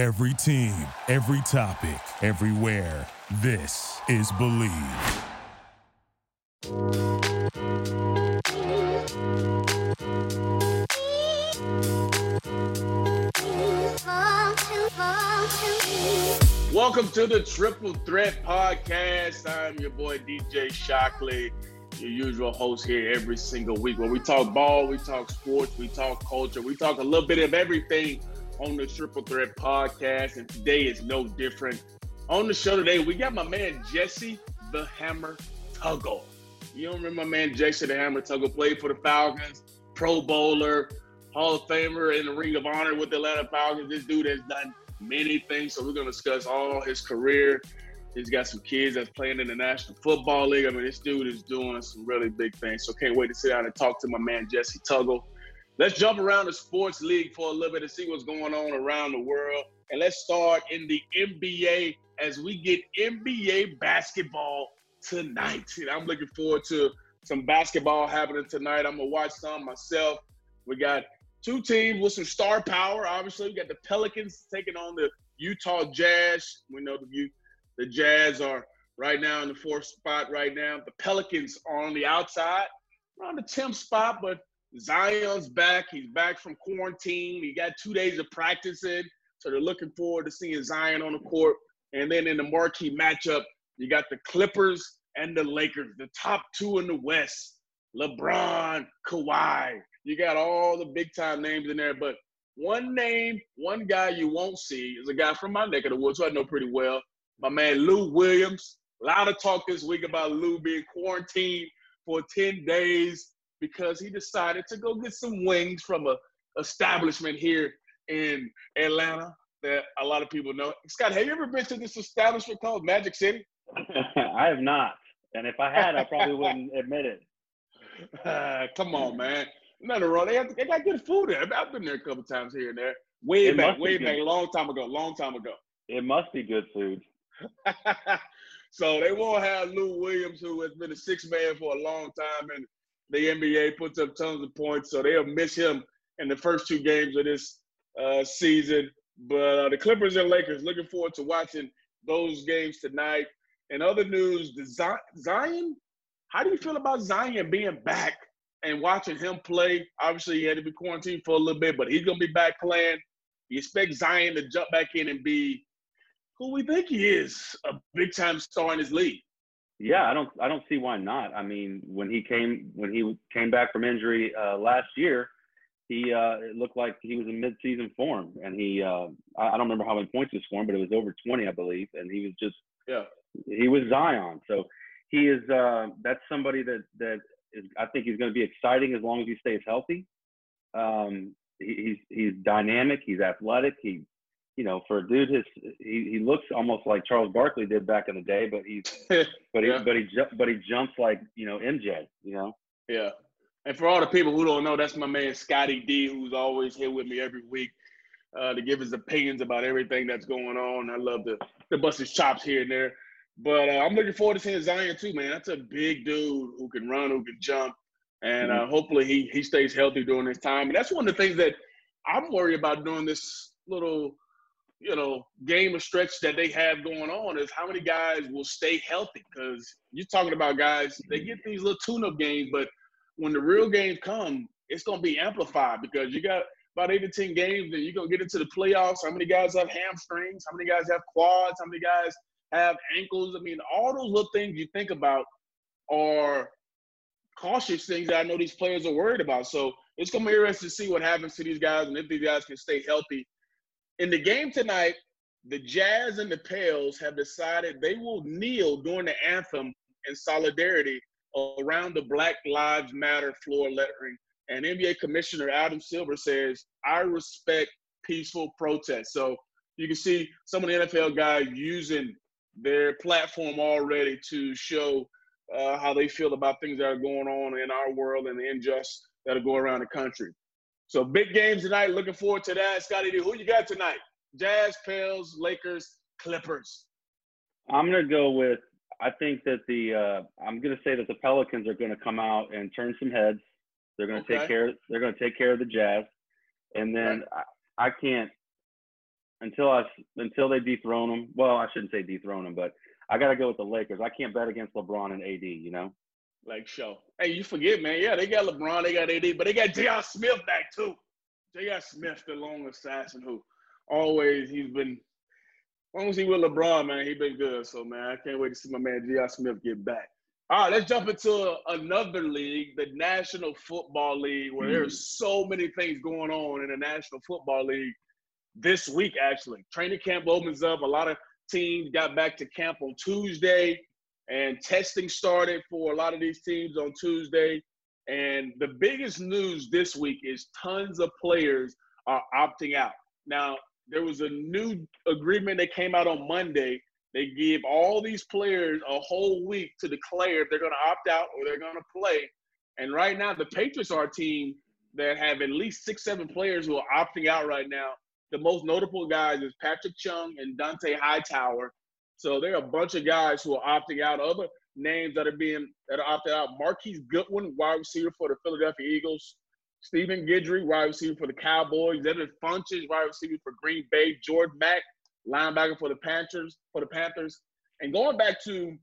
Every team, every topic, everywhere. This is Bleav. Welcome to the Triple Threat Podcast. I'm your boy DJ Shockley, your usual host here every single week where we talk ball, we talk sports, we talk culture, we talk a little bit of everything on the Triple Threat Podcast. And today is no different. On the show today, we got my man Jessie the Hammer Tuggle. You don't remember my man Jessie the Hammer Tuggle played for the Falcons, Pro Bowler, Hall of Famer in the Ring of Honor with the Atlanta Falcons. This dude has done many things. So we're gonna discuss all his career. He's got some kids that's playing in the National Football League. I mean, this dude is doing some really big things. So can't wait to sit down and talk to my man Jessie Tuggle. Let's jump around the sports league for a little bit to see what's going on around the world. And let's start in the NBA as we get NBA basketball tonight. And I'm looking forward to some basketball happening tonight. I'm gonna watch some myself. We got two teams with some star power. Obviously, we got the Pelicans taking on the Utah Jazz. We know the the Jazz are right now in the fourth spot. Right now, the Pelicans are on the outside, around the tenth spot. But Zion's back. He's back from quarantine. He got two days of practicing, so they're looking forward to seeing Zion on the court. And then in the marquee matchup, you got the Clippers and the Lakers, the top two in the West. LeBron, Kawhi, you got all the big time names in there, but one name, one guy you won't see is a guy from my neck of the woods who I know pretty well. My man Lou Williams. A lot of talk this week about Lou being quarantined for 10 days because he decided to go get some wings from a establishment here in Atlanta that a lot of people know. Scott, have you ever been to this establishment called Magic City? I have not. And if I had, I probably wouldn't admit it. Uh, come on, man. Nothing wrong. They, have, they got good food there. I've been there a couple times here and there. Way it back, way back, long time ago, long time ago. It must be good food. so they won't have Lou Williams, who has been a six man for a long time, and the NBA puts up tons of points. So they'll miss him in the first two games of this uh, season. But uh, the Clippers and Lakers, looking forward to watching those games tonight. And other news, Zion. How do you feel about Zion being back and watching him play. Obviously, he had to be quarantined for a little bit, but he's going to be back playing. You expect Zion to jump back in and be who we think he is, a big time star in his league. Yeah, I don't, I don't see why not. I mean, when he came, when he came back from injury uh, last year, he uh, it looked like he was in mid-season form, and he, uh, I don't remember how many points he scored, but it was over 20, I believe, and he was just, yeah, he was Zion. So he is, uh, that's somebody that that is, I think he's going to be exciting as long as he stays healthy. Um, he, he's he's dynamic. He's athletic. He, you know, for a dude, his he, he looks almost like Charles Barkley did back in the day, but he's but he yeah. but he but he jumps like you know MJ. You know. Yeah. And for all the people who don't know, that's my man Scotty D, who's always here with me every week uh, to give his opinions about everything that's going on. I love to, to bust his chops here and there. But uh, I'm looking forward to seeing Zion too, man. That's a big dude who can run, who can jump, and uh, mm-hmm. hopefully he he stays healthy during this time. And that's one of the things that I'm worried about during this little, you know, game of stretch that they have going on is how many guys will stay healthy. Because you're talking about guys, they get these little tune-up games, but when the real games come, it's going to be amplified because you got about eight to ten games, and you're going to get into the playoffs. How many guys have hamstrings? How many guys have quads? How many guys have ankles. I mean, all those little things you think about are cautious things that I know these players are worried about. So it's gonna be interesting to see what happens to these guys and if these guys can stay healthy. In the game tonight, the Jazz and the Pels have decided they will kneel during the anthem in solidarity around the Black Lives Matter floor lettering. And NBA Commissioner Adam Silver says, I respect peaceful protest. So you can see some of the NFL guys using their platform already to show uh, how they feel about things that are going on in our world and the injustice that are going around the country. So big games tonight. Looking forward to that. Scotty, who you got tonight? Jazz, Pels, Lakers, Clippers. I'm gonna go with. I think that the uh, I'm gonna say that the Pelicans are gonna come out and turn some heads. They're gonna okay. take care. They're gonna take care of the Jazz, and then I, I can't until I until they dethrone them. Well, I shouldn't say dethrone them, but I got to go with the Lakers. I can't bet against LeBron and AD. You know. Like show. Hey, you forget, man. Yeah, they got LeBron, they got AD, but they got J.R. Smith back too. J.R. Smith, the long assassin who always he's been as long as he with LeBron, man, he been good. So man, I can't wait to see my man J.R. Smith get back. All right, let's jump into another league, the National Football League, where mm. there's so many things going on in the National Football League this week, actually. Training camp opens up. A lot of teams got back to camp on Tuesday, and testing started for a lot of these teams on Tuesday. And the biggest news this week is tons of players are opting out. Now, there was a new agreement that came out on Monday they give all these players a whole week to declare if they're going to opt out or they're going to play. And right now, the Patriots are a team that have at least six, seven players who are opting out right now. The most notable guys is Patrick Chung and Dont'a Hightower. So there are a bunch of guys who are opting out. Other names that are being that are opted out: Marquise Goodwin, wide receiver for the Philadelphia Eagles; Stephen Guidry, wide receiver for the Cowboys; Devin Funchess, wide receiver for Green Bay; Jordan Mack, linebacker for the Panthers. For the Panthers, and going back to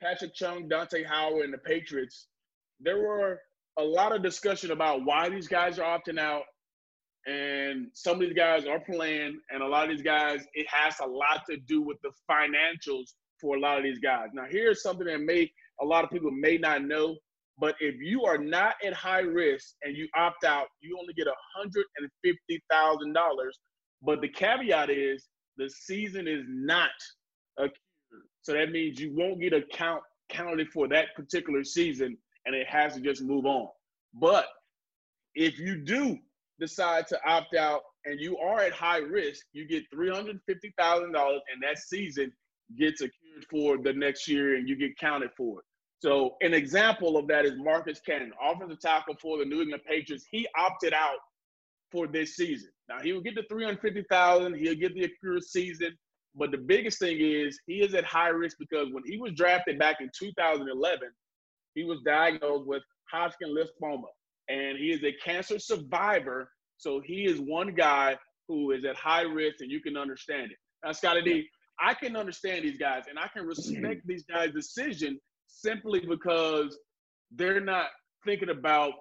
Patrick Chung, Dont'a Howard, and the Patriots, there were a lot of discussion about why these guys are opting out, and some of these guys are playing, and a lot of these guys, it has a lot to do with the financials for a lot of these guys. Now, here's something that may a lot of people may not know, but if you are not at high risk and you opt out, you only get $150,000. But the caveat is the season is not a so that means you won't get a count counted for that particular season and it has to just move on. But if you do decide to opt out and you are at high risk, you get $350,000 and that season gets accrued for the next year and you get counted for it. So an example of that is Marcus Cannon, offensive tackle for the New England Patriots. He opted out for this season. Now he will get the 350,000. He'll get the accrued season. But the biggest thing is he is at high risk because when he was drafted back in 2011, he was diagnosed with Hodgkin lymphoma, and he is a cancer survivor. So he is one guy who is at high risk, and you can understand it. Now, Scotty D, I can understand these guys, and I can respect these guys' decision simply because they're not thinking about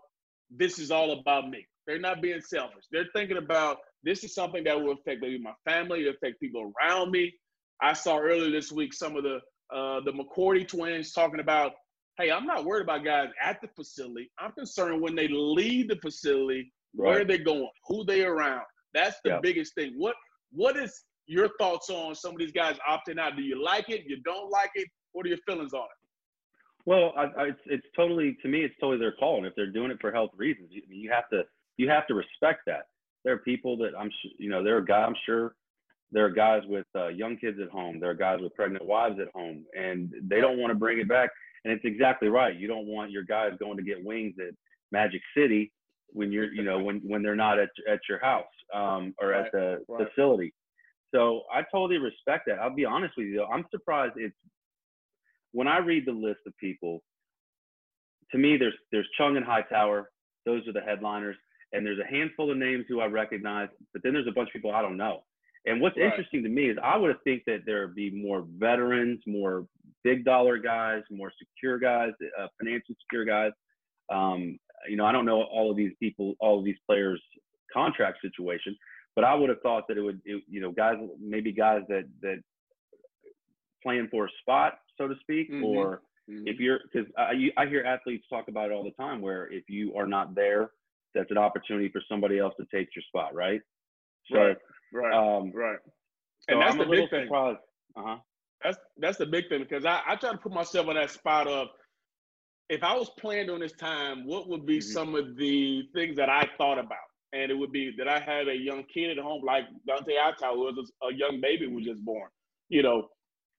this is all about me. They're not being selfish. They're thinking about this is something that will affect maybe my family, affect people around me. I saw earlier this week some of the uh, the McCourty twins talking about, hey, I'm not worried about guys at the facility. I'm concerned when they leave the facility, right. where they're going, who they around. That's the yeah. biggest thing. What what is your thoughts on some of these guys opting out? Do you like it? You don't like it? What are your feelings on it? Well, I, I, it's, it's totally to me, it's totally their call, and if they're doing it for health reasons, you, you have to you have to respect that. There are people that I'm, you know, there are guys, I'm sure there are guys with uh, young kids at home. There are guys with pregnant wives at home, and they don't want to bring it back. And it's exactly right. You don't want your guys going to get wings at Magic City when you're, you know, when when they're not at at your house um, or right, at the right. facility. So I totally respect that. I'll be honest with you. I'm surprised it's when I read the list of people. To me, there's there's Chung and Hightower. Those are the headliners and there's a handful of names who I recognize, but then there's a bunch of people I don't know. And what's right. interesting to me is I would have think that there would be more veterans, more big dollar guys, more secure guys, uh, financially secure guys. Um, you know, I don't know all of these people, all of these players' contract situation, but I would have thought that it would, it, you know, guys, maybe guys that that playing for a spot, so to speak, mm-hmm. or mm-hmm. if you're, because I, I hear athletes talk about it all the time, where if you are not there that's an opportunity for somebody else to take your spot, right? So, right, right, um, right. And that's I'm the big thing. Uh huh. That's that's the big thing because I, I try to put myself on that spot of if I was playing during this time, what would be mm-hmm. some of the things that I thought about? And it would be that I had a young kid at home, like Dont'a who was a young baby who was just born. You know,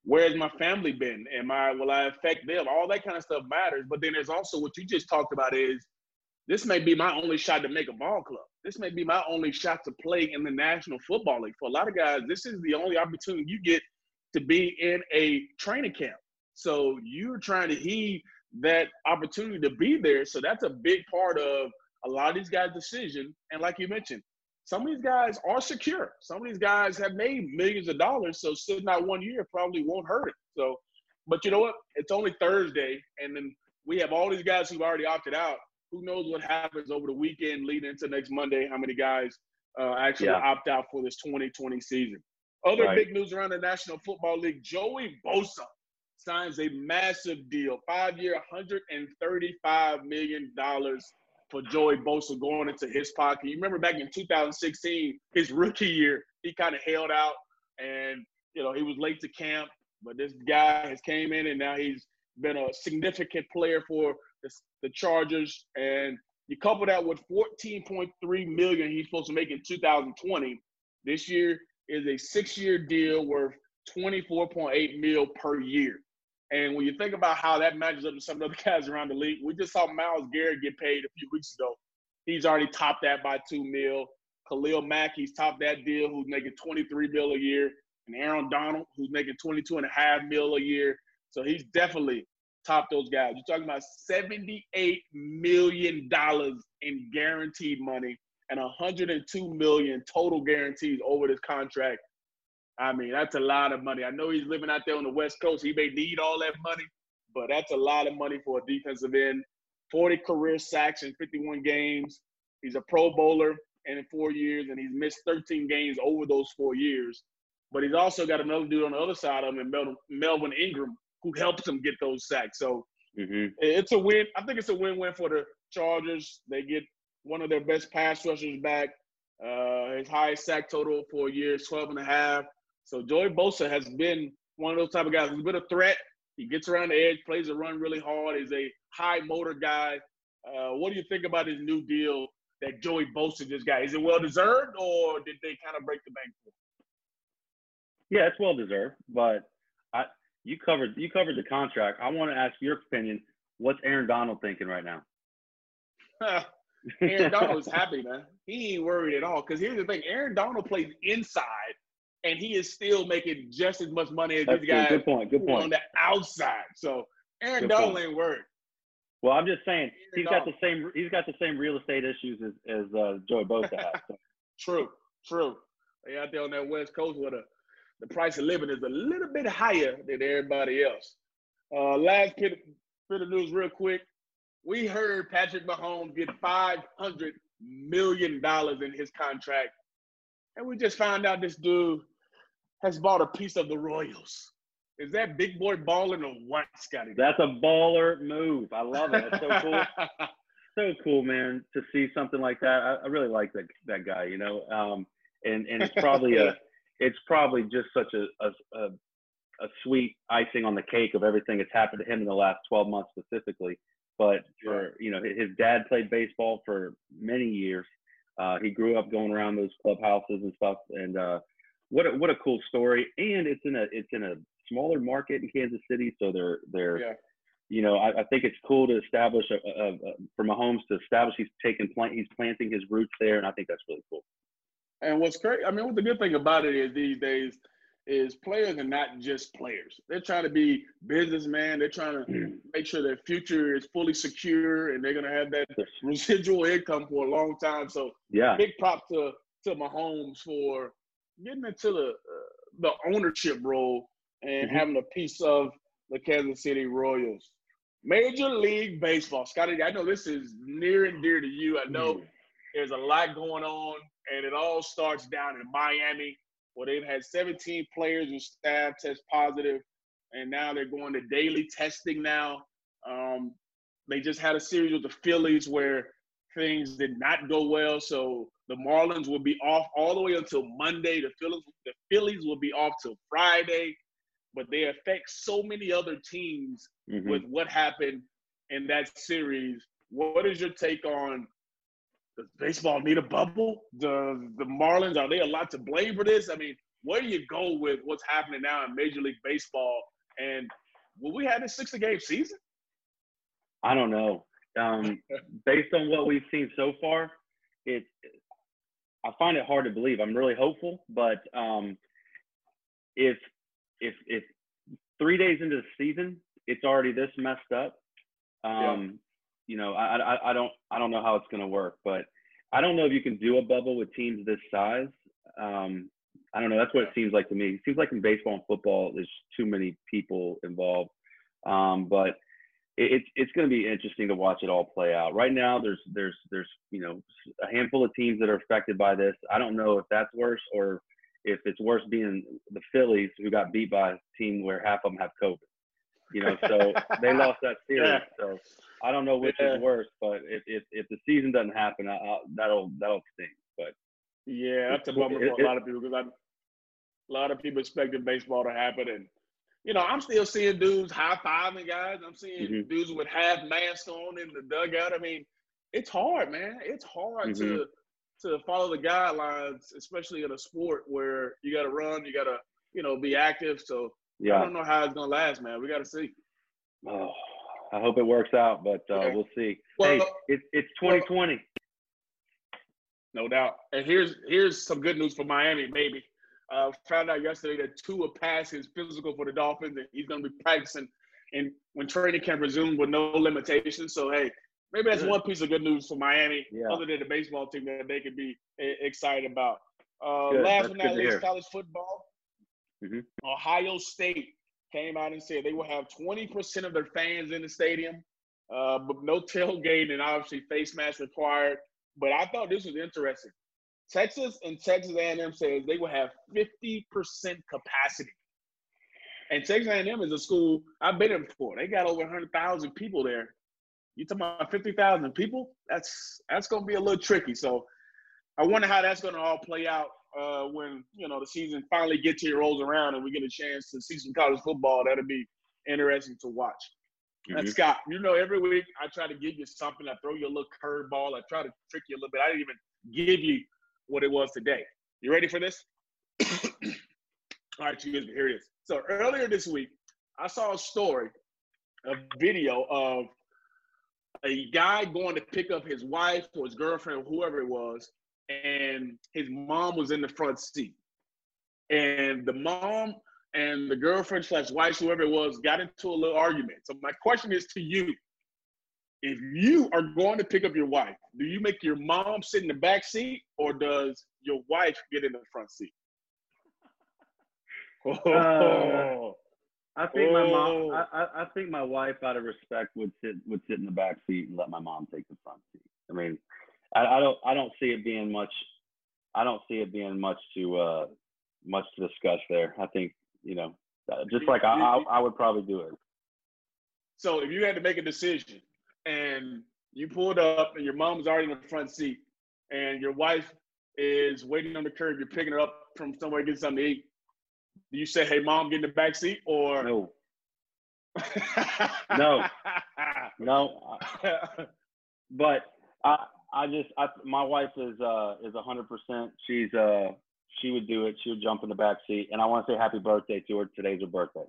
where's my family been? Am I will I affect them? All that kind of stuff matters. But then there's also what you just talked about is this may be my only shot to make a ball club. This may be my only shot to play in the National Football League. For a lot of guys, this is the only opportunity you get to be in a training camp. So you're trying to heed that opportunity to be there. So that's a big part of a lot of these guys' decision. And like you mentioned, some of these guys are secure. Some of these guys have made millions of dollars, so sitting out one year probably won't hurt it. So, but you know what? It's only Thursday, and then we have all these guys who've already opted out. Who knows what happens over the weekend leading into next Monday? How many guys uh, actually yeah. opt out for this 2020 season? Other right. big news around the National Football League: Joey Bosa signs a massive deal, five-year, 135 million dollars for Joey Bosa going into his pocket. You remember back in 2016, his rookie year, he kind of held out and you know he was late to camp, but this guy has came in and now he's been a significant player for the, the Chargers. And you couple that with 14.3 million he's supposed to make in 2020. This year is a six-year deal worth 24.8 mil per year. And when you think about how that matches up to some of the other guys around the league, we just saw Myles Garrett get paid a few weeks ago. He's already topped that by two mil. Khalil Mack, he's topped that deal, who's making 23 mil a year. And Aaron Donald, who's making 22 and a half mil a year. So he's definitely topped those guys. You're talking about $78 million in guaranteed money and 102 million total guarantees over this contract I mean, that's a lot of money. I know he's living out there on the West Coast. He may need all that money, but that's a lot of money for a defensive end. 40 career sacks in 51 games. He's a Pro Bowler in four years, and he's missed 13 games over those four years. But he's also got another dude on the other side of him, Melvin Ingram, who helps him get those sacks. So mm-hmm. it's a win. I think it's a win-win for the Chargers. They get one of their best pass rushers back. Uh, his highest sack total for a year is 12 and a half. So Joey Bosa has been one of those type of guys who's been a threat. He gets around the edge, plays a run really hard, is a high motor guy. Uh, what do you think about his new deal that Joey Bosa just got? Is it well deserved, or did they kind of break the bank for? Him? Yeah, it's well deserved, but I you covered you covered the contract. I want to ask your opinion. What's Aaron Donald thinking right now? Aaron Donald's happy, man. He ain't worried at all. Because here's the thing: Aaron Donald plays inside and he is still making just as much money as That's these guys good point. Good point. on the outside. So Aaron Donald ain't worried. Well, I'm just saying he's got the same he's got the same real estate issues as, as uh, Joey Bosa has. So. true, true. They out there on that West Coast where the, the price of living is a little bit higher than everybody else. Uh, last bit, bit of news, real quick. We heard Patrick Mahomes get five hundred million dollars in his contract, and we just found out this dude has bought a piece of the Royals. Is that big boy balling or what, Scotty? That's a baller move. I love it. That's so cool. so cool, man, to see something like that. I, I really like that that guy, you know. Um, and and it's probably a it's probably just such a, a a, a sweet icing on the cake of everything that's happened to him in the last 12 months specifically. But for you know, his dad played baseball for many years. Uh, he grew up going around those clubhouses and stuff, and uh, what a, what a cool story. And it's in a it's in a smaller market in Kansas City, so they're they're yeah. you know I, I, think it's cool to establish a, a, a, for Mahomes to establish he's taking plant he's planting his roots there, and I think that's really cool. And what's great, I mean, what the good thing about it is these days is players are not just players. They're trying to be businessmen. They're trying to mm. make sure their future is fully secure and they're going to have that residual income for a long time. So, yeah, big prop to to Mahomes for getting into the uh, the ownership role and mm-hmm. having a piece of the Kansas City Royals. Major League Baseball, Scotty. I know this is near and dear to you. I know mm-hmm. there's a lot going on, and it all starts down in Miami, where they've had 17 players and staff test positive, and now they're going to daily testing now. Um, they just had a series with the Phillies where things did not go well, so the Marlins will be off all the way until Monday. The Phillies, the Phillies will be off till Friday, but they affect so many other teams mm-hmm. with what happened in that series. What is your take on does baseball need a bubble? Does the Marlins are they a lot to blame for this? I mean, where do you go with what's happening now in Major League Baseball? And will we have a 60 game season? I don't know. Um, based on what we've seen so far, it I find it hard to believe. I'm really hopeful, but um, if if if three days into the season it's already this messed up, um, yeah. You know, I, I I don't I don't know how it's going to work, but I don't know if you can do a bubble with teams this size. Um, I don't know. That's what it seems like to me. It seems like in baseball and football, there's too many people involved. Um, but it, it's it's going to be interesting to watch it all play out. Right now, there's there's there's you know a handful of teams that are affected by this. I don't know if that's worse or if it's worse being the Phillies who got beat by a team where half of them have COVID. You know, so they lost that series. Yeah. So I don't know which Yeah. is worse, but if, if if the season doesn't happen, I, I'll, that'll that'll stink. But Yeah, that's a bummer it- for a lot of people because a lot of people expected baseball to happen, and you know, I'm still seeing dudes high fiving guys. I'm seeing Mhm. dudes with half masks on in the dugout. I mean, it's hard, man. It's hard to Mhm. to follow the guidelines, especially in a sport where you got to run, you got to you know be active. So I don't know how it's gonna last, man. We got to see. oh, I hope it works out, but uh, Yeah. we'll see. Well- hey, it, it's 2020. No doubt. And here's here's some good news for Miami, maybe. Uh, found out yesterday that Tua passed his physical for the Dolphins, and he's going to be practicing and when training camp resumes with no limitations. So hey, maybe that's one piece of good news for Miami, Yeah. other than the baseball team that they could be e- excited about. Uh, last but not least, college football. Mhm. Ohio State came out and said they will have 20% of their fans in the stadium, uh, but no tailgate and obviously face mask required. But I thought this was interesting. Texas and Texas A&M says they will have 50% capacity. And Texas A&M is a school I've been in before. They got over 100,000 people there. You talking about 50,000 people? That's that's going to be a little tricky. So I wonder how that's going to all play out uh, when you know the season finally gets here, rolls around, and we get a chance to see some college football. That'll be interesting to watch. And Mhm. Scott, you know, every week I try to give you something. I throw you a little curveball. I try to trick you a little bit. I didn't even give you what it was today. You ready for this? All right, you here it is. So earlier this week, I saw a story, a video of a guy going to pick up his wife or his girlfriend or whoever it was, and his mom was in the front seat. And the mom and the girlfriend slash wife, whoever it was, got into a little argument. So my question is to you: If you are going to pick up your wife, do you make your mom sit in the back seat, or does your wife get in the front seat? Uh, I think my mom. Oh. I, I think my wife, out of respect, would sit would sit in the back seat and let my mom take the front seat. I mean, I, I don't I don't see it being much. I don't see it being much to uh much to discuss there. I think you know, uh, just like I I, I would probably do it. So if you had to make a decision and you pulled up and your mom's already in the front seat and your wife is waiting on the curb, you're picking her up from somewhere to get something to eat, do you say, hey, mom, get in the back seat? Or No, No. no. But I I just I my wife is uh is a hundred percent. She's uh she would do it. She would jump in the back seat, and I want to say happy birthday to her. Today's her birthday.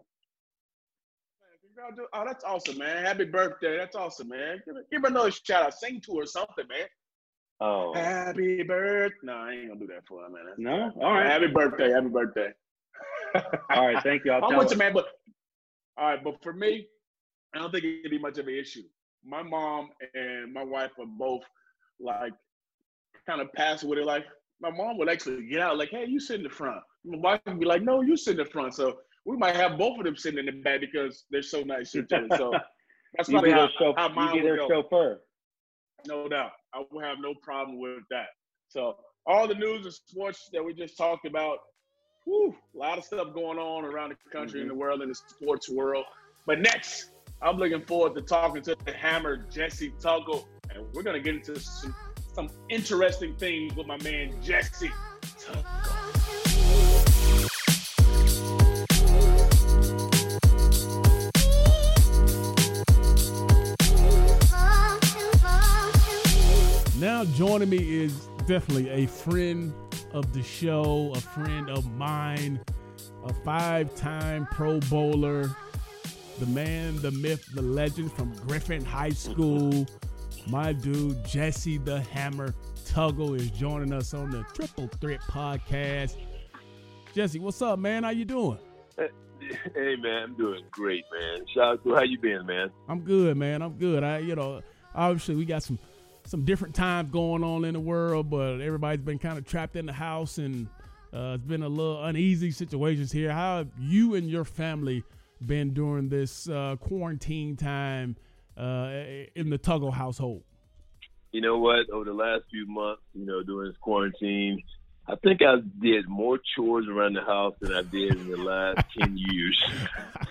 Oh, that's awesome, man. Happy birthday. That's awesome, man. Give, her- give her another shout out. Sing to her something, man. Oh Happy birthday. No, I ain't gonna do that for her, man. That's- no, all right, Happy birthday. Happy birthday. all right. Thank you. I'll I'm tell with you, man. But all right, but for me, I don't think it'd be much of an issue. My mom and my wife are both like kind of passive with it. Like my mom would actually get out, like, "Hey, you sit in the front." My wife would be like, "No, you sit in the front." So we might have both of them sitting in the back because they're so nice to each other. So that's you probably how, chauff- how you mine be would their go. chauffeur. No doubt. I will have no problem with that. So all the news and sports that we just talked about, whew, a lot of stuff going on around the country and the mm-hmm. world in the sports world. But next, I'm looking forward to talking to the hammer Jessie Tuggle, and we're gonna get into some some interesting things with my man Jessie Now joining me is definitely a friend of the show, a friend of mine, a five-time Pro Bowler, the man, the myth, the legend from Griffin High School. My dude Jessie the Hammer Tuggle is joining us on the Triple Threat Podcast. Jessie, what's up, man? How you doing? Hey man, I'm doing great, man. Shout out to how you been, man? I'm good, man. I'm good. I, you know, obviously we got some some different times going on in the world, but everybody's been kind of trapped in the house, and uh, it's been a little uneasy situations here. How have you and your family been during this uh, quarantine time uh, in the Tuggle household? You know what? Over the last few months, you know, during this quarantine, I think I did more chores around the house than I did in the last 10 years.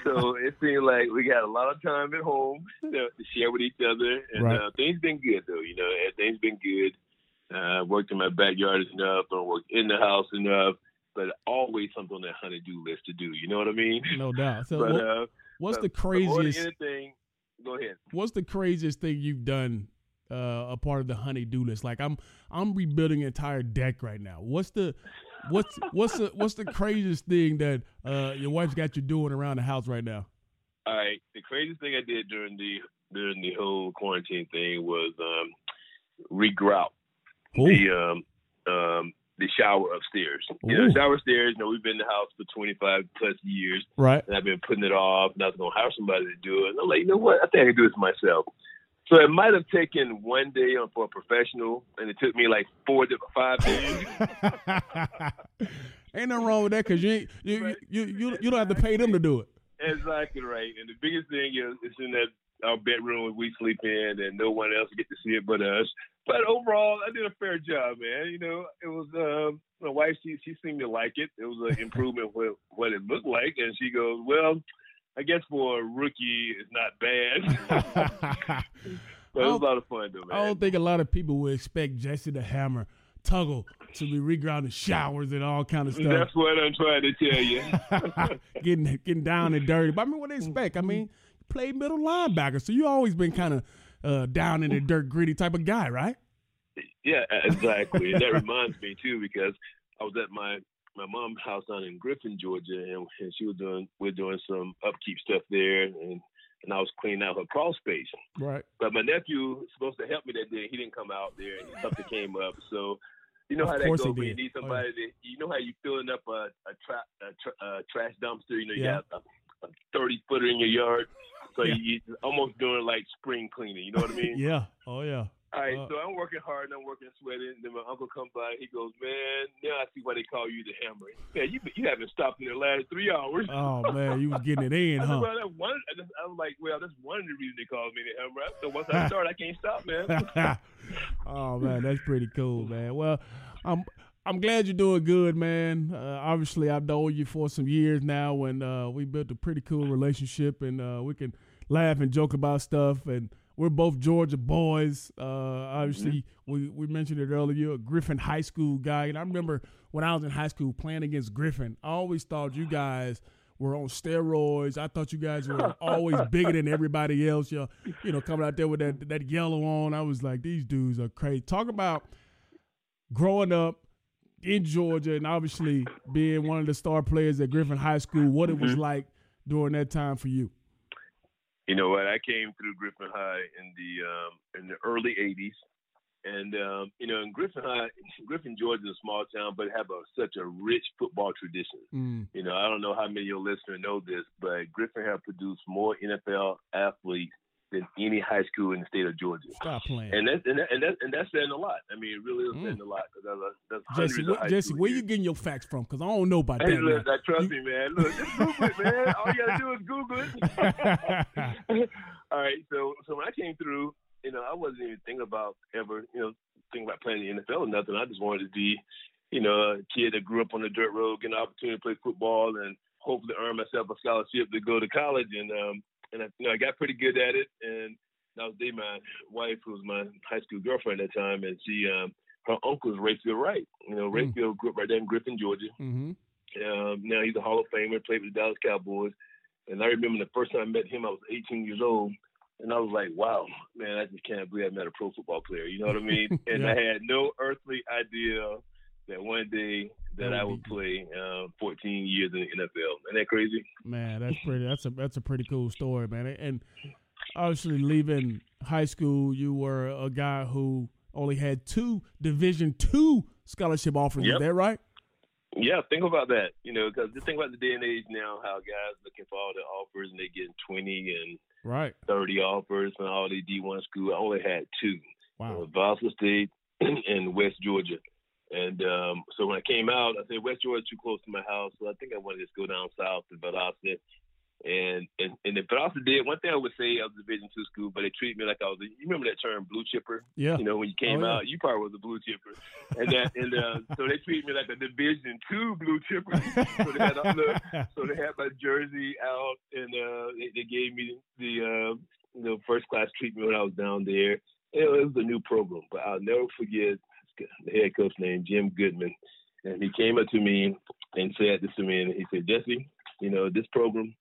So it seemed like we got a lot of time at home you know, to share with each other. And Right. uh, things been good, though. You know, things been good. Uh, worked in my backyard enough, and worked in the house enough, but always something on that honey-do list to do. You know what I mean? No doubt. So, but, what- uh, what's the but more than craziest? anything, go ahead. What's the craziest thing you've done? Uh, a part of the honey-do list. Like I'm, I'm rebuilding an entire deck right now. What's the, what's what's the what's the craziest thing that uh, your wife's got you doing around the house right now? All right. The craziest thing I did during the during the whole quarantine thing was um, regrout Ooh. the um, um, the shower upstairs. You know, Ooh. shower upstairs. You know, we've been in the house for 25 plus years, Right. and I've been putting it off. And I was gonna hire somebody to do it. And I'm like, you know what? I think I can do this myself. So it might have taken one day on for a professional, and it took me like four to five days. ain't nothing wrong with that because you, ain't, you, Right. you you you don't have to pay them to do it. Exactly right. And the biggest thing is it's in that our bedroom we sleep in and no one else get to see it but us. But overall I did a fair job, man. You know, it was um my wife she she seemed to like it. It was an improvement with what it looked like and she goes, Well, I guess for a rookie it's not bad. but it was a lot of fun though, man. I don't think a lot of people would expect Jessie the Hammer Tuggle to be regrounding showers and all kind of stuff. That's what I'm trying to tell you. getting getting down and dirty. But I mean, what they expect? I mean, played middle linebacker, so you always been kind of uh, down in the dirt, gritty type of guy, right? Yeah, exactly. and that reminds me too because I was at my my mom's house down in Griffin, Georgia, and, and she was doing we're doing some upkeep stuff there, and and I was cleaning out her crawl space. Right. But my nephew was supposed to help me that day. He didn't come out there, and something came up. So you know Of how that goes when you need Oh, somebody. to, you know how you filling up a a, tra- a, tra- a trash dumpster. You know you Yeah. got a, a thirty footer in your yard. So Yeah. you almost doing like spring cleaning. You know what I mean? Yeah. Oh yeah. All right, Uh, so I'm working hard and I'm working sweating. Then my uncle comes by. He goes, "Man, now I see why they call you the hammer. Man, you you haven't stopped in the last three hours." Oh man, you was getting it in, I said, huh? well, that's one. I was like, "Well, that's one of the reasons they called me the hammer." So once I start, I can't stop, man. oh man, that's pretty cool, man. Well, I'm I'm glad you're doing good, man. Uh, obviously, I've known you for some years now, and uh, we built a pretty cool relationship, and uh, we can laugh and joke about stuff. And we're both Georgia boys. Uh, obviously, we we mentioned it earlier. You're a Griffin High School guy, and I remember when I was in high school playing against Griffin. I always thought you guys were on steroids. I thought you guys were always bigger than everybody else. You you know, coming out there with that that yellow on. I was like, these dudes are crazy. Talk about growing up in Georgia and obviously being one of the star players at Griffin High School. What it was like during that time for you. You know what? I came through Griffin High in the um, in the early '80s, and um, you know, in Griffin High, Griffin, Georgia, is a small town, but have a, such a rich football tradition. Mm, You know, I don't know how many of your listeners know this, but Griffin have produced more NFL athletes than any high school in the state of Georgia. stop playing. And that's and, that, and, that, and that's saying a lot. I mean, it really is Mm. saying a lot because that's, that's hundreds Jessie, high Jessie, where you getting your facts from? Because I don't know about Hey, that. look, now. trust me, man. Look, just Google it, man. All you gotta do is Google it. All right, so so when I came through, you know, I wasn't even thinking about ever, you know, thinking about playing in the NFL or nothing. I just wanted to be, you know, a kid that grew up on the dirt road, get an opportunity to play football, and hopefully earn myself a scholarship to go to college. And um, and I, you know, I got pretty good at it. And that was day my wife, who was my high school girlfriend at the time, and she, um, her uncle is Rayfield Wright. You know, Mm. Rayfield grew up right there in Griffin, Georgia. hmm Um, now he's a Hall of Famer, played with the Dallas Cowboys. And I remember the first time I met him, I was 18 years old. And I was like, wow, man, I just can't believe I met a pro football player. You know what I mean? And Yeah. I had no earthly idea that one day that That I would would play uh, 14 years in the NFL. Isn't that crazy? Man, that's pretty. That's a that's a pretty cool story, man. And obviously, leaving high school, you were a guy who only had two Division two scholarship offers. Is that right? Yeah, think about that. You know, because just think about the day and age now, how guys looking for all the offers and they getting 20 and Right. 30 offers from all the D1 school. I only had two. Wow. Uh, Valdosta State and West Georgia. And um, so when I came out, I said West Georgia too close to my house, so I think I wanted to just go down south to Valdosta. And and and if Valdosta did one thing I would say I was a Division two school, but they treated me like I was. A, you remember that term blue chipper? Yeah. You know when you came Oh, yeah. out, you probably was a blue chipper, and that and uh, so they treated me like a Division two blue chipper. so they had look, so they had my jersey out, and uh, they, they gave me the uh, the first class treatment when I was down there. It was a new program, but I'll never forget the head coach named Jim Goodman, and he came up to me and said this to me, and he said, Jessie, you know this program.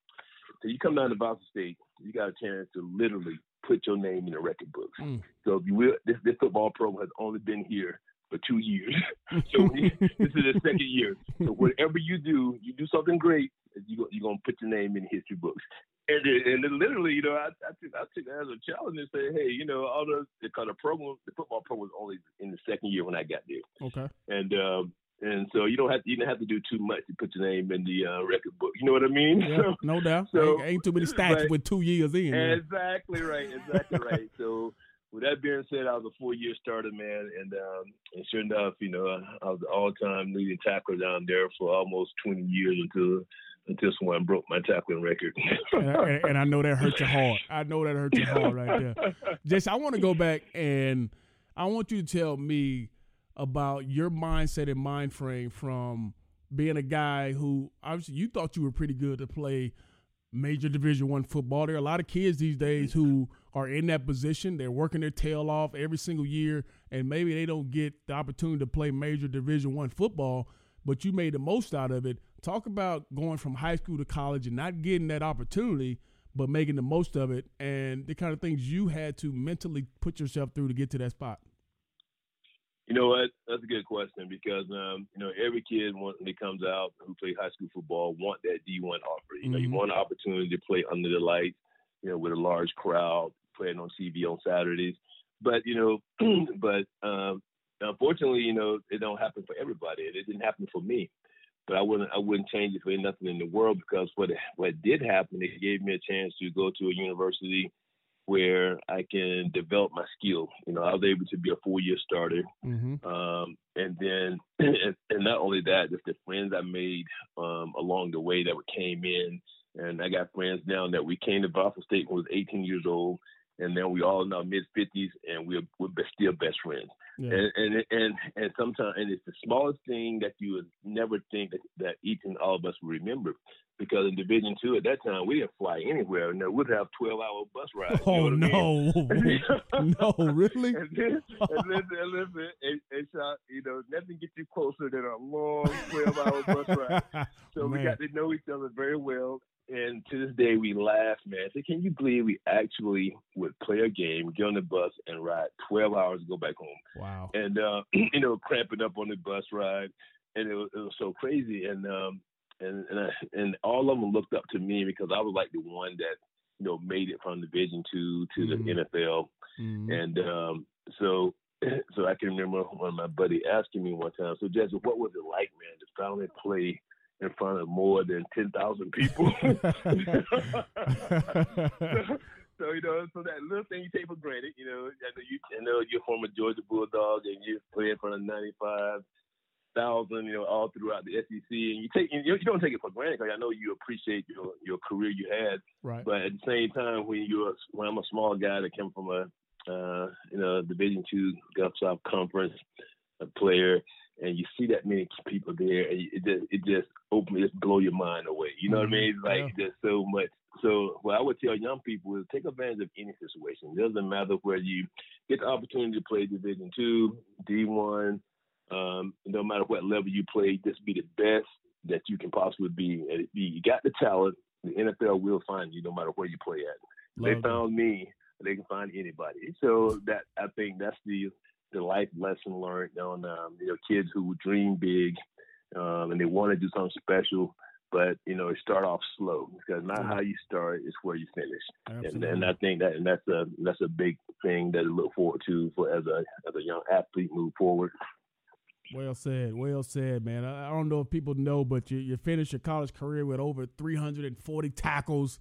So you come down to Valdosta State, you got a chance to literally put your name in the record books. Mm. So if you will, this this football program has only been here for two years. so you- this is the second year. So whatever you do, you do something great, you you're gonna put your name in history books. And then, and then literally, you know, I, I took I took that as a challenge and said, hey, you know, all the because the program, the football program was only in the second year when I got there, okay. and um, and so you don't have to, you don't have to do too much to put your name in the uh, record book. You know what I mean? Yeah, So- no doubt. so- ain't, ain't too many stats but- with two years in. Exactly right. Exactly right. So with that being said, I was a four year starter, man, and um, and sure enough, you know, I was the all time leading tackler down there for almost twenty years until until someone broke my tackling record. and, I- and I know that hurt your heart. I know that hurt your heart right there. Jason, I want to go back and I want you to tell me about your mindset and mind frame from being a guy who obviously you thought you were pretty good to play major division one football there are a lot of kids these days who are in that position they're working their tail off every single year and maybe they don't get the opportunity to play major division one football but you made the most out of it talk about going from high school to college and not getting that opportunity but making the most of it and the kind of things you had to mentally put yourself through to get to that spot You know what? That's a good question because um, you know every kid when he comes out who plays high school football want that D1 offer. You know, you Mhm. want an opportunity to play under the lights, you know, with a large crowd, playing on TV on Saturdays. But you know, but um, unfortunately, you know, it don't happen for everybody. It didn't happen for me. But I wouldn't I wouldn't change it for nothing in the world because what what did happen, it gave me a chance to go to a university where I can develop my skill. You know, I was able to be a four year starter. mm-hmm. Um, and then, and, not only that, just the friends I made um, along the way that we came in. And I got friends now that we came to Valdosta State when I was 18 years old. And then we all in our mid 50s and we're, we're still best friends. yeah. And, and, and, and sometimes, and it's the smallest thing that you would never think that, that each and all of us would remember. Because in Division Two at that time, we didn't fly anywhere. And we'd have 12 hour bus rides. you oh know what I mean? no no really and, then, and listen, and listen, and, and shot, you know, nothing gets you closer than a long 12 hour bus ride. So we got to know each other very well. And to this day, we laugh, man. So can you believe we actually would play a game, get on the bus, and ride 12 hours to go back home? wow And, uh, you know, cramping up on the bus ride. And it was, it was so crazy. And, um, and, and, I, and all of them looked up to me because I was like the one that, you know, made it from Division two to Mhm. the NFL. Mhm. And um, so, so I can remember one of my buddy asking me one time, "So Jessie, what was it like, man, to finally play in front of more than ten thousand people?" so you know, so that little thing you take for granted, you know, I know you, I know you're a former Georgia Bulldog and you play in front of ninety five thousand, you know, all throughout the SEC, and you take you, you don't take it for granted because I know you appreciate your your career you had. right But at the same time, when you're when I'm a small guy that came from a uh, you know Division two Gulf South Conference a player, and you see that many people there, and it just it just open it just blow your mind away. You know what I mean? It's like just so much. So what I would tell young people is take advantage of any situation. It doesn't matter where you get the opportunity to play Division two, D one. Um, no matter what level you play, just be the best that you can possibly be. And if you got the talent, the NFL will find you no matter where you play at. they Love that. found me, they can find anybody. So that I think that's the the life lesson learned on um, you know kids who dream big um, and they want to do something special, but you know start off slow because not how you start is where you finish. And, and I think that and that's a that's a big thing that I look forward to for as a as a young athlete move forward. Well said. Well said, man. I, I don't know if people know, but you, you finished your college career with over 340 tackles.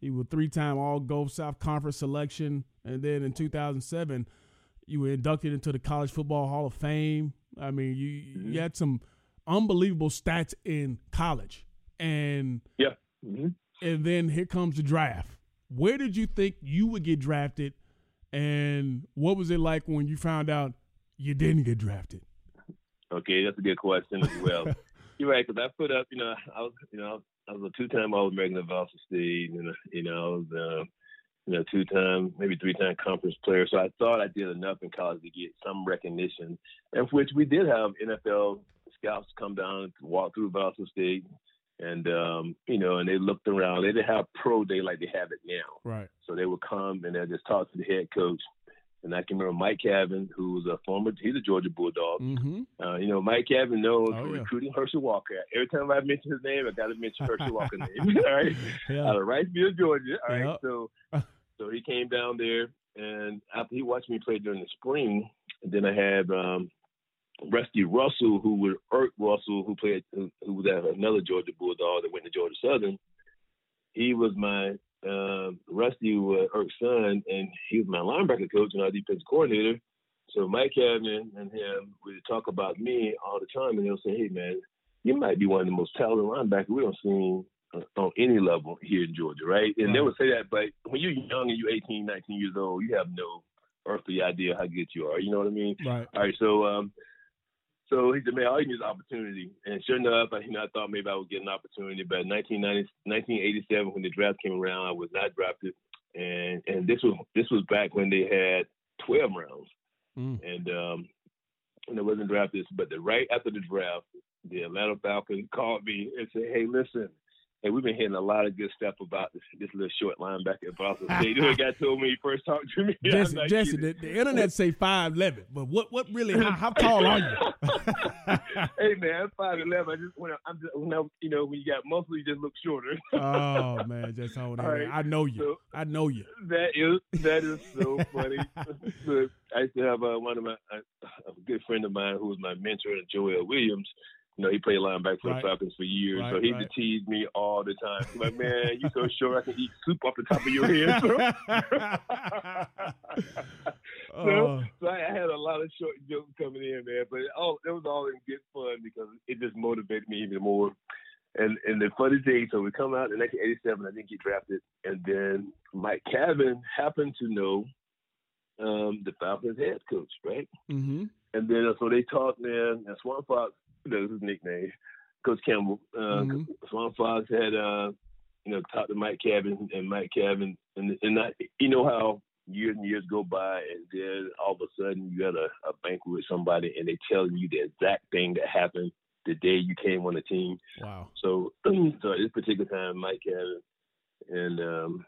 You were three time All Gulf South Conference selection. And then in 2007, You were inducted into the College Football Hall of Fame. I mean, you Mm-hmm. you had some unbelievable stats in college, and Yeah. hmm and then here comes the draft. Where did you think you would get drafted, and what was it like when you found out you didn't get drafted? Okay, that's a good question as well. You're right, because I put up, you know, I was, you know, I was a two-time All-American at Valdosta State, and you know, I was, uh, you know, two-time, maybe three-time conference player. So I thought I did enough in college to get some recognition, and which we did have NFL scouts come down to walk through Valdosta State, and um, you know, and they looked around. They didn't have pro day like they have it now. Right. So they would come and they'd just talk to the head coach. And I can remember Mike Cavan, who was a former, he's a Georgia Bulldog. Mm-hmm. Uh, you know, Mike Cavan knows Oh, yeah. recruiting Herschel Walker. Every time I mention his name, I got to mention Herschel Walker's name. All right, Yeah. out of Wrightsville, Georgia. All right, Yep. so so he came down there, and after he watched me play during the spring, and then I had um, Rusty Russell, who was Erk Russell, who played, who, who was at another Georgia Bulldog that went to Georgia Southern. He was my um, Rusty was Erk's son, and he was my linebacker coach and our defensive coordinator. So Mike Cavan and him would talk about me all the time, and they'll say, "Hey, man, you might be one of the most talented linebackers we don't see uh, on any level here in Georgia, right?" And they would say that, but when you're young and you're 18, 19 years old, you have no earthly idea how good you are. You know what I mean? Right. All right, so um, so he said, man, all you need is opportunity. And sure enough, I, you know, I thought maybe I would get an opportunity. But 1990, 1987, when the draft came around, I was not drafted. And and this was this was back when they had 12 rounds, Mm. and um, and I wasn't drafted. But the right after the draft, the Atlanta Falcons called me and said, hey, listen. Hey, we've been hearing a lot of good stuff about this, this little short linebacker at Valdosta State. The guy told me he first talked to me. Jessie, Jessie, the, the internet say five eleven, but what what really? How, how tall are you? hey man, I'm five eleven. I just when I, I'm just when I, you know when you got muscle, you just look shorter. oh man, just hold on. Right, I know you. so- I know you. that is that is so funny. But I used to have uh, one of my uh, a good friend of mine who was my mentor, Joel Williams. You know, he played linebacker for Right. the Falcons for years, so Right, he used to tease me all the time. He's like, man, you so short, I can eat soup off the top of your head. Oh, so I, I had a lot of short jokes coming in, man. But all it was all in good fun because it just motivated me even more. And and the funny thing, so we come out in 1987, I didn't get drafted, and then Mike Cavan happened to know um, the Falcons head coach, right? mm-hmm. And then so they talked, man. And Swamp Fox, that was his nickname, Coach Campbell. Uh, Mhm. Swamp Fox had, uh, you know, talked to Mike Cavan, and Mike Cavan, and and I, you know how years and years go by, and then all of a sudden you got a, a banquet with somebody, and they tell you the exact thing that happened the day you came on the team. Wow. So, so at this particular time, Mike Cavan and um,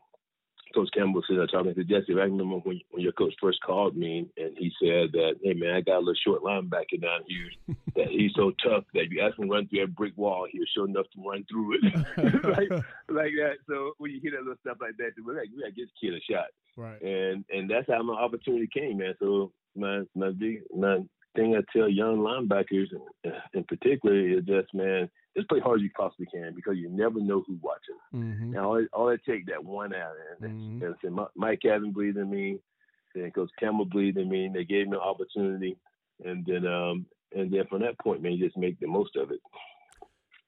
Coach Campbell sitting there talking to Jessie. I remember when, when your coach first called me and he said that, hey, man, I got a little short linebacker down here that he's so tough that if you ask him to run through that brick wall, he'll sure enough to run through it. like, like that. So when you hear that little stuff like that, we're like, we got to give this kid a shot. right. And and that's how my opportunity came, man. So my my big my thing I tell young linebackers in, in particular is just man, just play hard as you possibly can because you never know who's watching. Mm-hmm. Now all all it take that one out and, Mhm. and, and Mike Cavan believed in me, then Coach Campbell believed in me, and they gave me an opportunity, and then um and then from that point, man, you just make the most of it.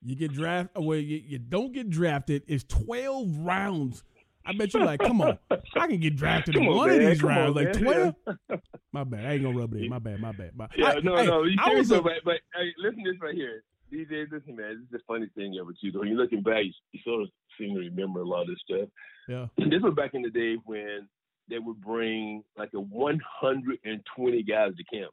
You get drafted. Well, you, you don't get drafted. It's twelve rounds. I bet you like, come on, I can get drafted in on, one of these Come on, rounds. like man. twelve. My bad. I ain't gonna rub it in. My bad. My bad. My, Yeah, I, no, no. You I was though, a, but, but hey, listen to this right here. DJ, listen, man. This is the funny thing ever too. When you're looking back, you, you sort of seem to remember a lot of this stuff. yeah. This was back in the day when they would bring like a 120 guys to camp.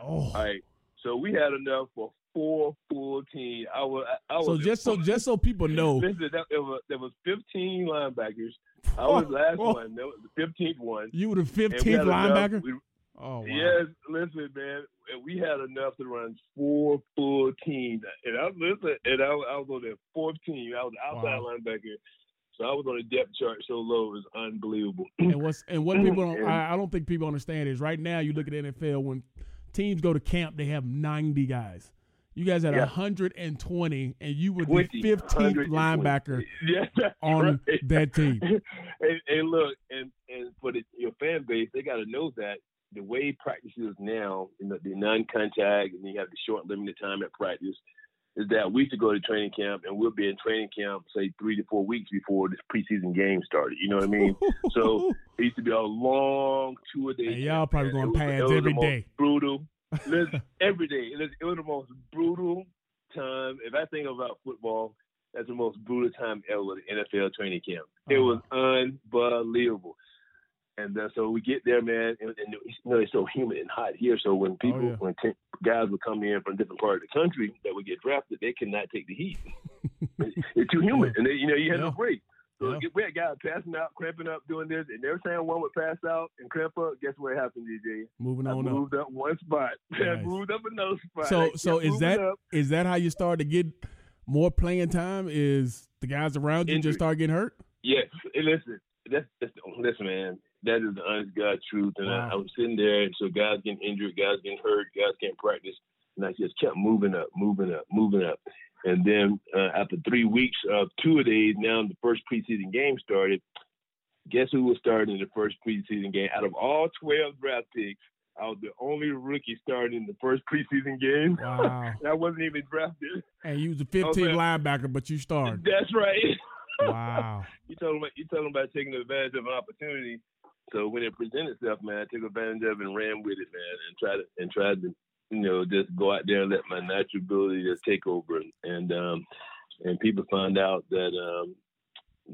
Oh. All right, so we had enough for four full team. I was, I was So just so just so people know, Listen, that, there, was, there was 15 linebackers. I was the last Oh. one. That was the 15th one. you were the fifteenth had enough- linebacker. we- Oh wow. Yes, listen, man. We had enough to run four full teams, and I listen, and I, I was on that fourth team. I was outside Wow. linebacker, so I was on a depth chart so low it was unbelievable. And what's and what people don't I, I don't think people understand is right now you look at the NFL when teams go to camp they have ninety guys. You guys had Yeah. hundred and twenty, and you were the fifteenth linebacker Yeah, on right. that team. and, and look, and and for the, your fan base, they got to know that the way practice is now, you know, the non-contact, and you have the short limited time at practice, is that we used to go to training camp and we'll be in training camp say three to four weeks before this preseason game started. You know what I mean? so it used to be a long two a day. And y'all probably going pads every day. Brutal. Every day. It was the most brutal time. If I think about football, that's the most brutal time ever. The NFL training camp. It was uh-huh. unbelievable. And uh, so we get there, man, and, and you know it's so humid and hot here. So when oh, people, oh, yeah. when t- guys would come in from different parts of the country that would get drafted, they cannot take the heat. it's too humid, and they, you know you had yeah. no break. So yeah. we had guys passing out, cramping up, doing this, and every time one would pass out and cramp up, guess what happened, DJ? Moving on I moved up. up one spot. Nice. moved up another spot. So, so is that up. is that how you start to get more playing time? Is the guys around you Injury. just start getting hurt? Yes. Hey, listen, that's, that's listen, man that is the honest God truth. And wow. I, I, was sitting there, and so guys getting injured, guys getting hurt, guys can't practice, and I just kept moving up, moving up, moving up. And then uh, after three weeks of two of days, now the first preseason game started. Guess who was starting in the first preseason game? Out of all 12 draft picks, I was the only rookie starting in the first preseason game. Wow. I wasn't even drafted. And you was a 15 linebacker, but you started. That's right. Wow. you told him you him about taking advantage of an opportunity so when it presented itself, man, I took advantage of it and ran with it, man, and tried to and tried to, you know, just go out there and let my natural ability just take over. And um, and people found out that um,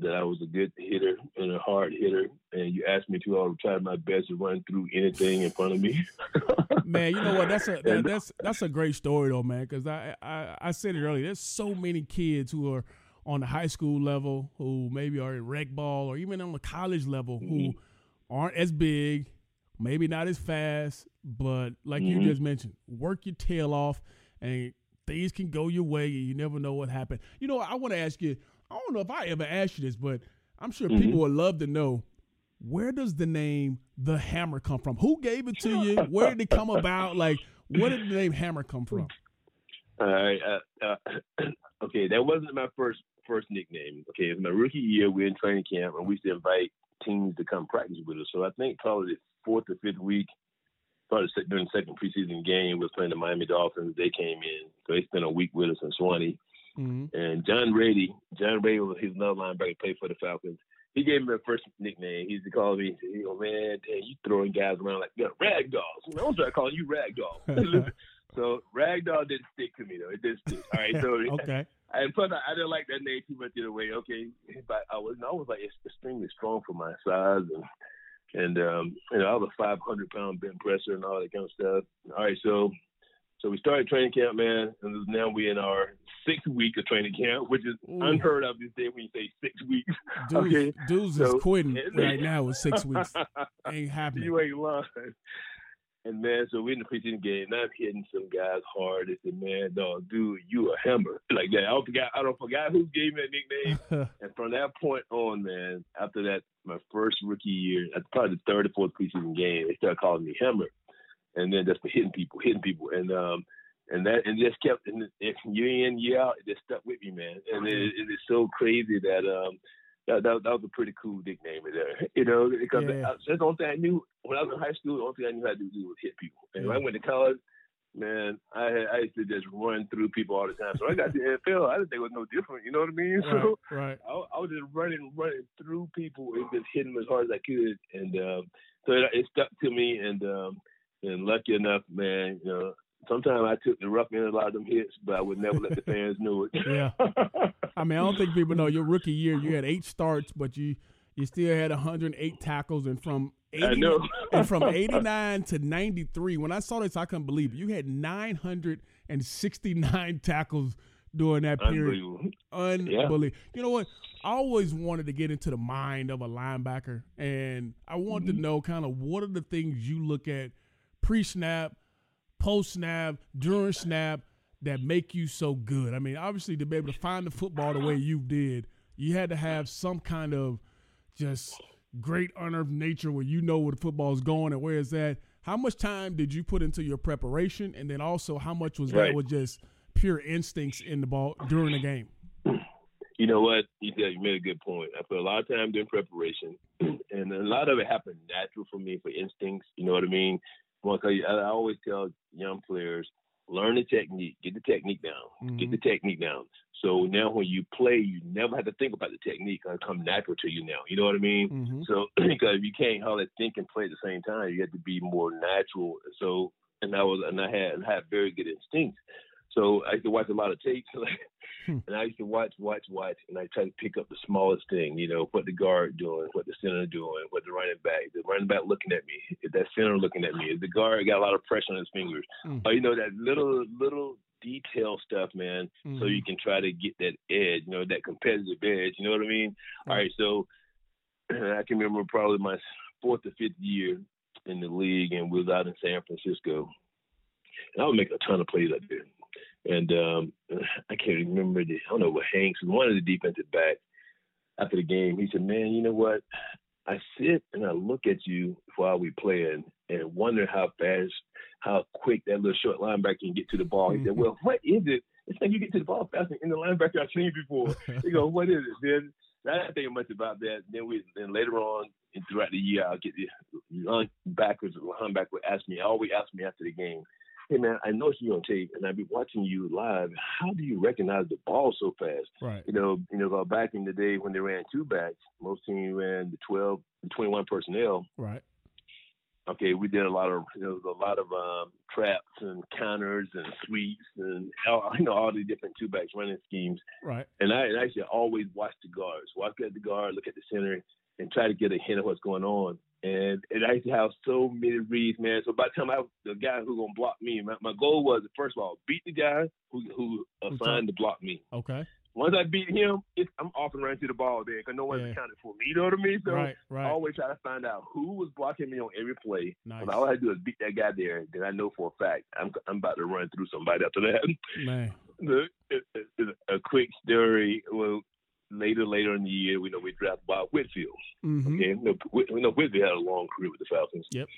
that I was a good hitter and a hard hitter, and you asked me to. I would try my best to run through anything in front of me. man, you know what? That's a that, that's that's a great story though, man. Because I, I I said it earlier. There's so many kids who are on the high school level who maybe are in rec ball or even on the college level mm-hmm. Aren't as big, maybe not as fast, but like mm-hmm. you just mentioned, work your tail off and things can go your way and you never know what happened. You know, I want to ask you, I don't know if I ever asked you this, but I'm sure mm-hmm. people would love to know where does the name the hammer come from? Who gave it to you? Where did it come about? Like, where did the name hammer come from? All right. Uh, uh, okay, that wasn't my first first nickname. Okay, it was my rookie year. We are in training camp, and we used to invite teams to come practice with us. So I think probably the fourth or fifth week, probably during the second preseason game, we were playing the Miami Dolphins. They came in, so they spent a week with us in Suwanee. Mm-hmm. And John Rade, John Rade was his another linebacker, played for the Falcons. He gave me a first nickname. He used to call me, you know, man, damn, you throwing guys around like yeah, rag dolls. I don't try calling you rag doll. so rag doll didn't stick to me though. It didn't stick. All right, so okay. And plus, I, I didn't like that name too much either way. Okay, but I was I was like extremely strong for my size and and um, you know I was a 500 pound bench presser and all that kind of stuff. All right, so so we started training camp, man, and now we in our sixth week of training camp, which is Ooh. unheard of these days when you say six weeks. Dudes, okay? dudes so, is quitting right now with six weeks. ain't happening. You ain't lying. And man, so we're in the preseason game, and I'm hitting some guys hard. They said, "Man, dog, dude, you a hammer like that." I don't forget. I don't forget who gave me that nickname. and from that point on, man, after that, my first rookie year, at probably the third or fourth preseason game, they started calling me Hammer, and then just for hitting people, hitting people, and um, and that and just kept and year in year out, it just stuck with me, man. And it, it is so crazy that um that, that, that was a pretty cool nickname there. You know, because yeah. I, that's the only thing I knew when I was in high school. The only thing I knew how to do was hit people. And yeah. when I went to college, man, I had, I used to just run through people all the time. So I got to the NFL. I didn't think it was no different. You know what I mean? Right, so right. I, I, was just running, running through people and just hitting them as hard as I could. And um, so it, it stuck to me. And um, and lucky enough, man, you know, sometimes I took the rough end of a lot of them hits, but I would never let the fans know it. yeah. I mean, I don't think people know your rookie year. You had eight starts, but you you still had 108 tackles, and from 80, and from 89 to 93. When I saw this, I couldn't believe it. You had 969 tackles during that period. Unbelievable. Yeah. You know what? I always wanted to get into the mind of a linebacker, and I wanted mm-hmm. to know kind of what are the things you look at pre-snap post snap, during snap that make you so good? I mean, obviously, to be able to find the football the way you did, you had to have some kind of just great unearthed nature where you know where the football is going and where it's at. How much time did you put into your preparation, and then also how much was right. that with just pure instincts in the ball during the game? You know what? You, you made a good point. I put a lot of time doing preparation, and a lot of it happened natural for me for instincts. You know what I mean? I, I always tell young players, learn the technique, get the technique down, mm-hmm. get the technique down. So now when you play, you never have to think about the technique. It'll come natural to you now. You know what I mean? Mm-hmm. So because if you can't hardly think and play at the same time, you have to be more natural. So and I was and I had I had very good instincts. So I used to watch a lot of tapes, hmm. and I used to watch, watch, watch, and I try to pick up the smallest thing. You know, what the guard doing, what the center doing, what the running back, the running back looking at me, if that center looking at me, if the guard got a lot of pressure on his fingers, mm. or you know that little little detail stuff, man. Mm-hmm. So you can try to get that edge, you know, that competitive edge. You know what I mean? Right. All right, so I can remember probably my fourth or fifth year in the league, and we was out in San Francisco, and I would make a ton of plays out there. And um, I can't remember the I don't know what Hanks one of the defensive backs after the game. He said, "Man, you know what? I sit and I look at you while we playing and wonder how fast, how quick that little short linebacker can get to the ball." He mm-hmm. said, "Well, what is it? It's like you get to the ball faster than the linebacker I've seen before." he goes, "What is it?" Then I didn't think much about that. Then we then later on throughout the year, I'll get the backwards linebacker would ask me, always ask me after the game hey man, I know you on tape, and I've been watching you live. How do you recognize the ball so fast? Right. You know, you know, back in the day when they ran two backs, most teams ran the 12, the 21 personnel. Right. Okay, we did a lot of you know a lot of um, traps and counters and sweeps and all, you know all the different two backs running schemes. Right. And I and actually always watch the guards, watch at the guard, look at the center, and try to get a hint of what's going on and it I used to have so many reads, man. So by the time I the guy who gonna block me, my, my goal was first of all beat the guy who who assigned to block me. Okay. Once I beat him, I'm off and running to the ball there because no one's yeah. accounted for me. You know what I mean? So right, right. I always try to find out who was blocking me on every play. Nice. And all I had to do is beat that guy there. Then I know for a fact I'm I'm about to run through somebody after that. Man. a quick story. Well, later, later in the year, we know we drafted Bob Whitfield. Mm-hmm. Okay, we know, Whitfield had a long career with the Falcons. Yep.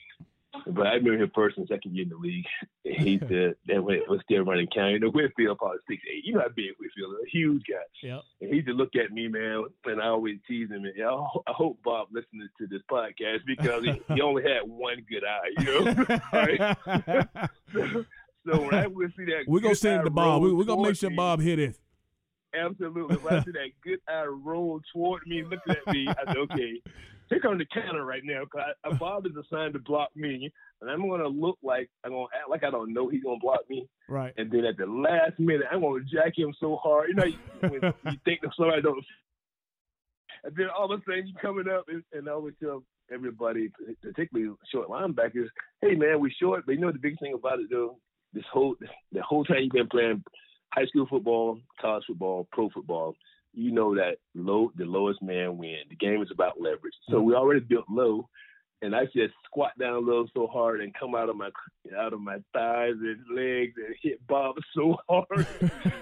But I remember him first and second year in the league. He said that when it was still running county. You know, Whitfield probably six eight. You know how big Whitfield is, a huge guy. Yep. And he just look at me, man, and I always tease him. And I hope Bob listens to this podcast because he, he only had one good eye. You know. so, so when I would see that, we're gonna send it to Bob. We're gonna make sure Bob hit it. Absolutely. When I see that good eye roll toward me, looking at me, I said, okay, here comes the counter right now. Cause I, Bob is assigned to block me, and I'm going to look like I'm going to act like I don't know he's going to block me. Right. And then at the last minute, I'm going to jack him so hard. You know, when you think that somebody don't. And then all of a sudden, you coming up, and, and I always tell everybody, particularly short linebackers, hey man, we short, but you know the big thing about it though, this whole the whole time you've been playing high school football, college football, pro football, you know that low the lowest man win. The game is about leverage. So mm-hmm. we already built low, and I just squat down low so hard and come out of my out of my thighs and legs and hit Bob so hard.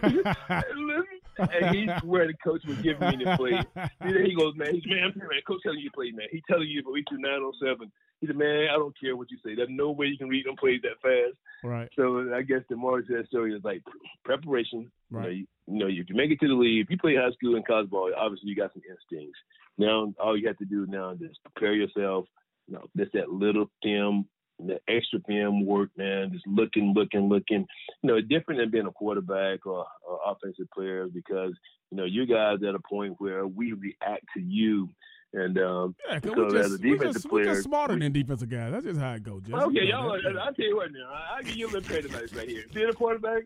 and he swear the coach was giving me the play. He goes, man, he's man, man, coach telling you to play, man. He telling you, but we do nine on seven. He said, man, I don't care what you say. There's no way you can read them plays that fast. Right. So I guess the more to that story is like preparation. Right. You know, you, you know, if you make it to the league, if you play high school and college ball, obviously you got some instincts. Now all you have to do now is prepare yourself. You know, just that little film, the extra film work, man. Just looking, looking, looking. You know, different than being a quarterback or, or offensive player because you know you guys at a point where we react to you and um, yeah, so we just, as a defensive just, player, just smarter we, than defensive guys. That's just how it goes. Just, okay, y'all. I tell you what now. I, give you a little credit advice right here. See the quarterback.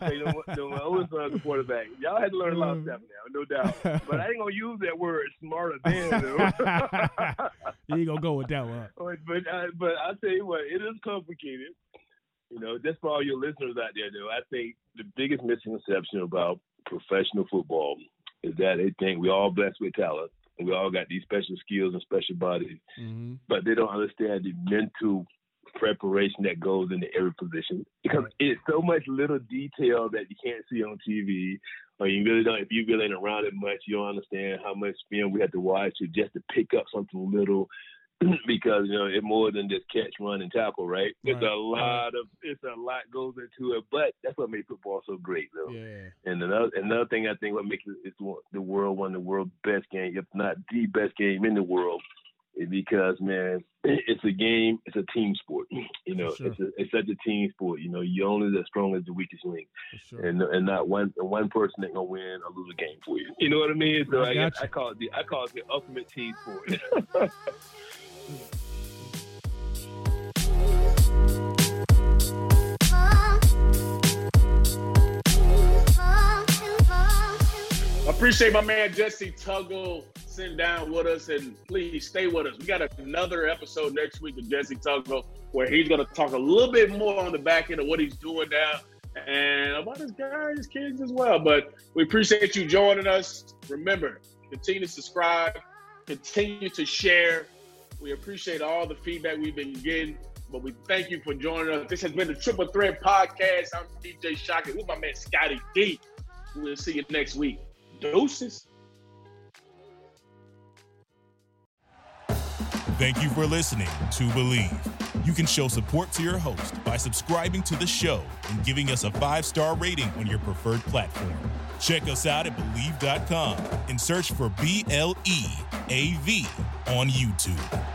hey, you know, the, my oldest son's a quarterback. Y'all had to learn a lot of stuff now, no doubt. But I ain't gonna use that word smarter than. you ain't gonna go with that one. But but, uh, but I tell you what, it is complicated. You know, just for all your listeners out there, though, I think the biggest misconception about professional football is that they think we all blessed with talent and we all got these special skills and special bodies, mm-hmm. but they don't understand the mental preparation that goes into every position because it's so much little detail that you can't see on TV, or you really don't. If you really ain't around it much, you don't understand how much film we have to watch to just to pick up something little because you know it's more than just catch, run, and tackle, right? right. It's a lot of it's a lot goes into it, but that's what makes football so great, though. Yeah. And another another thing I think what makes it, it's the world one of the world's best game, if not the best game in the world, is because man, it's a game. It's a team sport. You know, sure. it's a, it's such a team sport. You know, you're only as strong as the weakest link, sure. and and not one one person ain't gonna win or lose a game for you. You know what I mean? So I I, guess. I call it the I call it the ultimate team sport. Appreciate my man Jessie Tuggle sitting down with us, and please stay with us. We got another episode next week with Jessie Tuggle where he's going to talk a little bit more on the back end of what he's doing now and about his guys, his kids as well. But we appreciate you joining us. Remember, continue to subscribe, continue to share. We appreciate all the feedback we've been getting. But we thank you for joining us. This has been the Triple Threat Podcast. I'm DJ Shockley with my man Scotty D. We'll see you next week. Deuces. Thank you for listening to Bleav. You can show support to your host by subscribing to the show and giving us a five star rating on your preferred platform. Check us out at Bleav.com and search for B L E A V on YouTube.